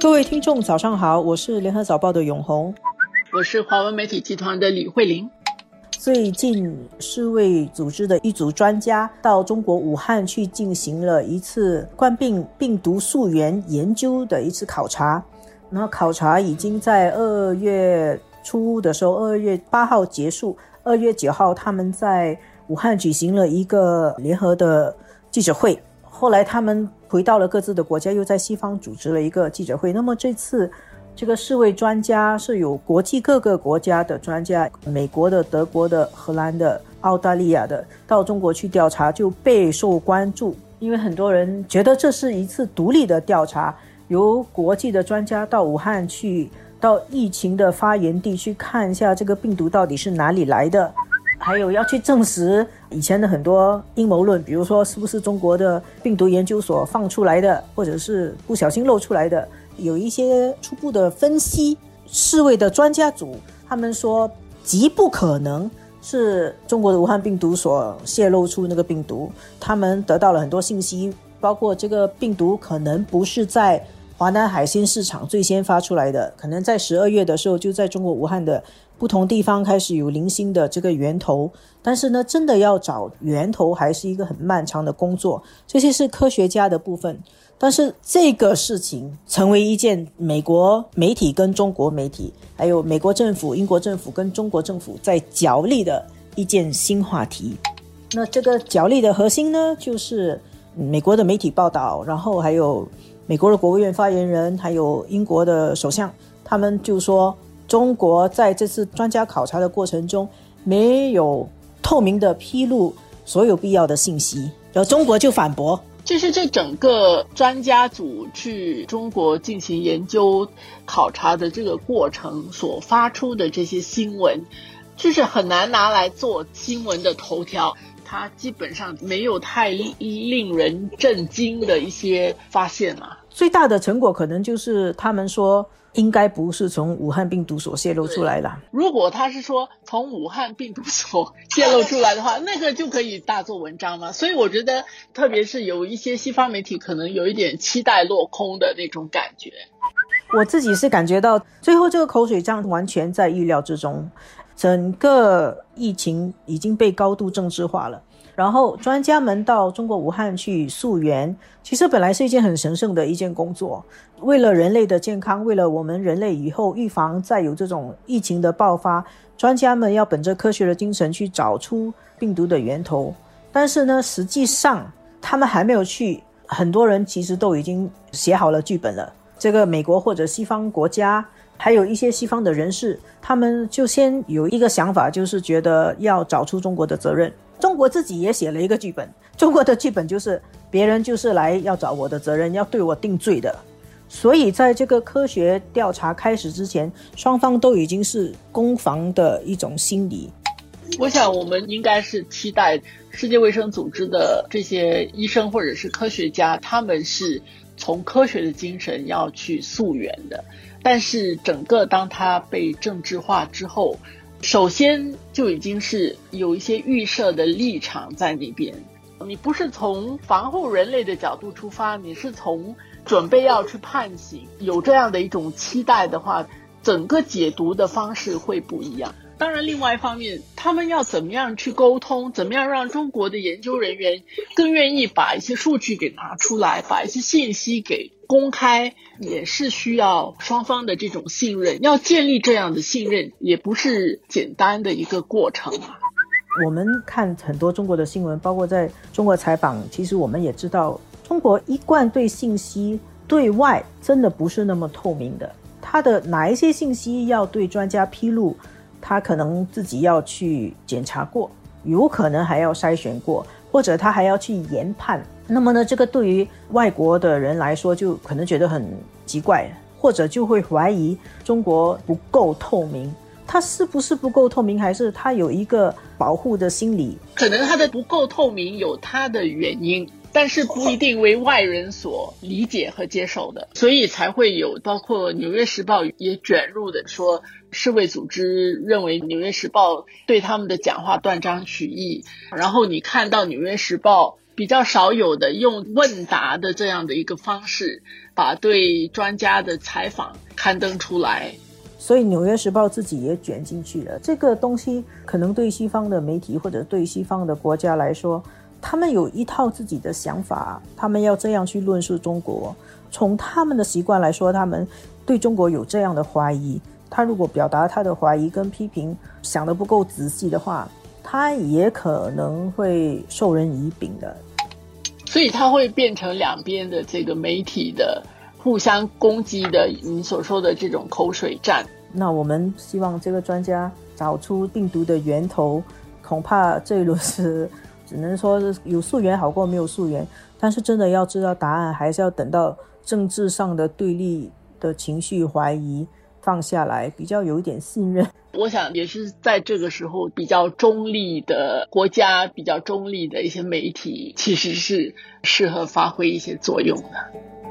各位听众，早上好，我是联合早报的永红，我是华文媒体集团的李慧玲。最近，世卫组织的一组专家到中国武汉去进行了一次冠病病毒溯源研究的一次考察。那考察已经在二月初的时候，二月八号结束，二月九号他们在武汉举行了一个联合的记者会。后来他们回到了各自的国家，又在西方组织了一个记者会。那么这次。这个世卫专家是有国际各个国家的专家，美国的、德国的、荷兰的、澳大利亚的，到中国去调查就备受关注，因为很多人觉得这是一次独立的调查，由国际的专家到武汉去，到疫情的发源地去看一下这个病毒到底是哪里来的，还有要去证实以前的很多阴谋论，比如说是不是中国的病毒研究所放出来的，或者是不小心漏出来的。有一些初步的分析，世卫的专家组他们说极不可能是中国的武汉病毒所泄露出那个病毒。他们得到了很多信息，包括这个病毒可能不是在华南海鲜市场最先发出来的，可能在十二月的时候就在中国武汉的不同地方开始有零星的这个源头。但是呢，真的要找源头还是一个很漫长的工作。这些是科学家的部分。但是这个事情成为一件美国媒体跟中国媒体，还有美国政府、英国政府跟中国政府在角力的一件新话题。那这个角力的核心呢，就是美国的媒体报道，然后还有美国的国务院发言人，还有英国的首相，他们就说中国在这次专家考察的过程中没有透明的披露所有必要的信息，然后中国就反驳。就是这整个专家组去中国进行研究考察的这个过程所发出的这些新闻，就是很难拿来做新闻的头条。它基本上没有太令人震惊的一些发现嘛。最大的成果可能就是他们说。应该不是从武汉病毒所泄露出来的。如果他是说从武汉病毒所泄露出来的话，那个就可以大做文章了。所以我觉得，特别是有一些西方媒体可能有一点期待落空的那种感觉。我自己是感觉到最后这个口水仗完全在意料之中，整个疫情已经被高度政治化了。然后专家们到中国武汉去溯源，其实本来是一件很神圣的一件工作。为了人类的健康，为了我们人类以后预防再有这种疫情的爆发，专家们要本着科学的精神去找出病毒的源头。但是呢，实际上他们还没有去，很多人其实都已经写好了剧本了。这个美国或者西方国家，还有一些西方的人士，他们就先有一个想法，就是觉得要找出中国的责任。中国自己也写了一个剧本，中国的剧本就是别人就是来要找我的责任，要对我定罪的。所以在这个科学调查开始之前，双方都已经是攻防的一种心理。我想我们应该是期待世界卫生组织的这些医生或者是科学家，他们是从科学的精神要去溯源的。但是整个当它被政治化之后。首先就已经是有一些预设的立场在那边，你不是从防护人类的角度出发，你是从准备要去判刑，有这样的一种期待的话，整个解读的方式会不一样。当然，另外一方面，他们要怎么样去沟通，怎么样让中国的研究人员更愿意把一些数据给拿出来，把一些信息给。公开也是需要双方的这种信任，要建立这样的信任也不是简单的一个过程。我们看很多中国的新闻，包括在中国采访，其实我们也知道，中国一贯对信息对外真的不是那么透明的。他的哪一些信息要对专家披露，他可能自己要去检查过，有可能还要筛选过，或者他还要去研判。那么呢，这个对于外国的人来说，就可能觉得很奇怪，或者就会怀疑中国不够透明。它是不是不够透明，还是它有一个保护的心理？可能它的不够透明有它的原因，但是不一定为外人所理解和接受的，所以才会有包括《纽约时报》也卷入的说，世卫组织认为《纽约时报》对他们的讲话断章取义。然后你看到《纽约时报》。比较少有的用问答的这样的一个方式，把对专家的采访刊登出来。所以《纽约时报》自己也卷进去了。这个东西可能对西方的媒体或者对西方的国家来说，他们有一套自己的想法，他们要这样去论述中国。从他们的习惯来说，他们对中国有这样的怀疑。他如果表达他的怀疑跟批评想得不够仔细的话，他也可能会授人以柄的。所以他会变成两边的这个媒体的。互相攻击的，你所说的这种口水战。那我们希望这个专家找出病毒的源头，恐怕这一轮是只能说是有溯源好过没有溯源。但是真的要知道答案，还是要等到政治上的对立的情绪怀疑放下来，比较有一点信任。我想也是在这个时候，比较中立的国家，比较中立的一些媒体，其实是适合发挥一些作用的。